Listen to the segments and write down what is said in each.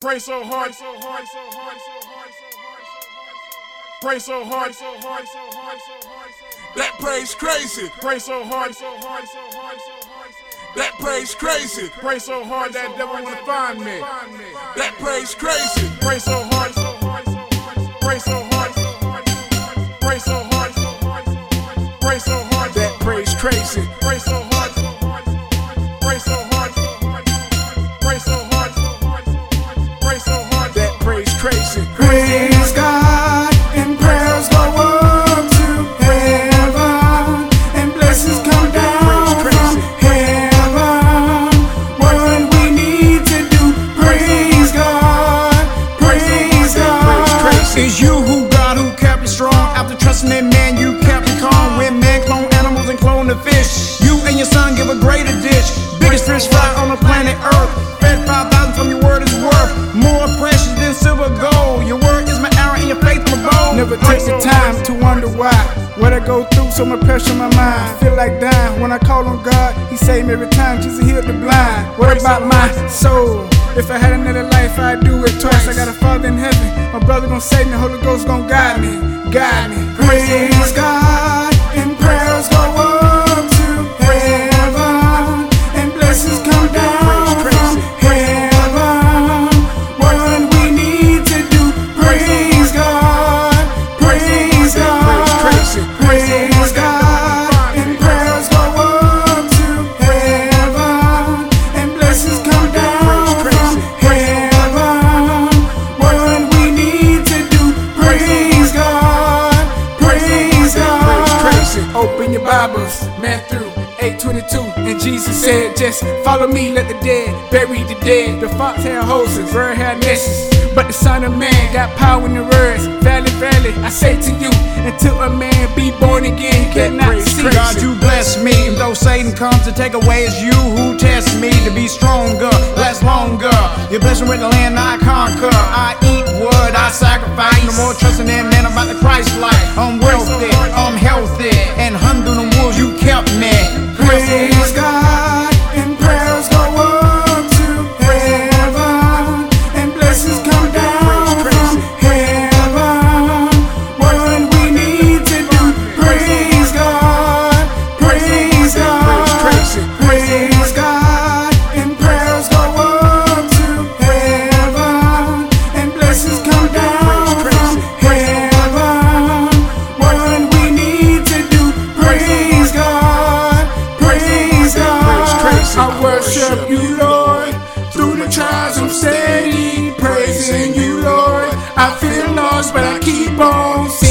Pray so hard, so hard, so hard, so hard, so hard, so hard. Pray so hard, so hard, so hard, so hard, so hard. That praise crazy. Pray so hard, so hard, so hard, so hard. That praise crazy. Pray so hard that devil wanna find me. That praise crazy. Pray so so hard, silver gold. Your word is my arrow and your faith my bow. Never takes the time to wonder why. What I go through, so much pressure on my mind. Feel like dying when I call on God. He saved me every time. Jesus healed the blind. What about my soul? If I had another life, I'd do it twice. I got a father in heaven. My brother gonna save me. Holy Ghost gonna guide me, guide me. Praise God Matthew 8:22, and Jesus said, "Just follow me, let the dead bury the dead. The fox had horses, bird had nests, but the Son of Man got power in the words. Valley, valley, I say to you, until a man be born again, he cannot see." God, you bless me. Though Satan comes to take away, it's you who test me to be stronger, last longer. You bless me with the land I conquer. I eat what I sacrifice. No more trusting in man about the Christ life. I'm feel lost,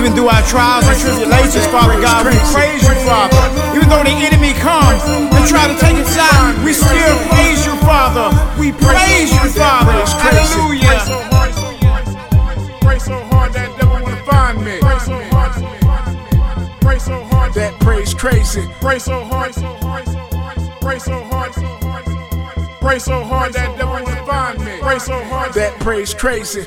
Even through our trials and tribulations, Father God, we praise you, Father. Even though the enemy comes and try to take us out, we still praise you, Father. We praise you, Father. Hallelujah. hard, so hard, so hard. Pray so hard that devil wanna find me. Pray so hard. Pray so hard. That praise crazy. Pray so hard, so so hard. Pray so hard, so hard. Pray so hard that devil wanna find me. Pray so hard. That praise crazy.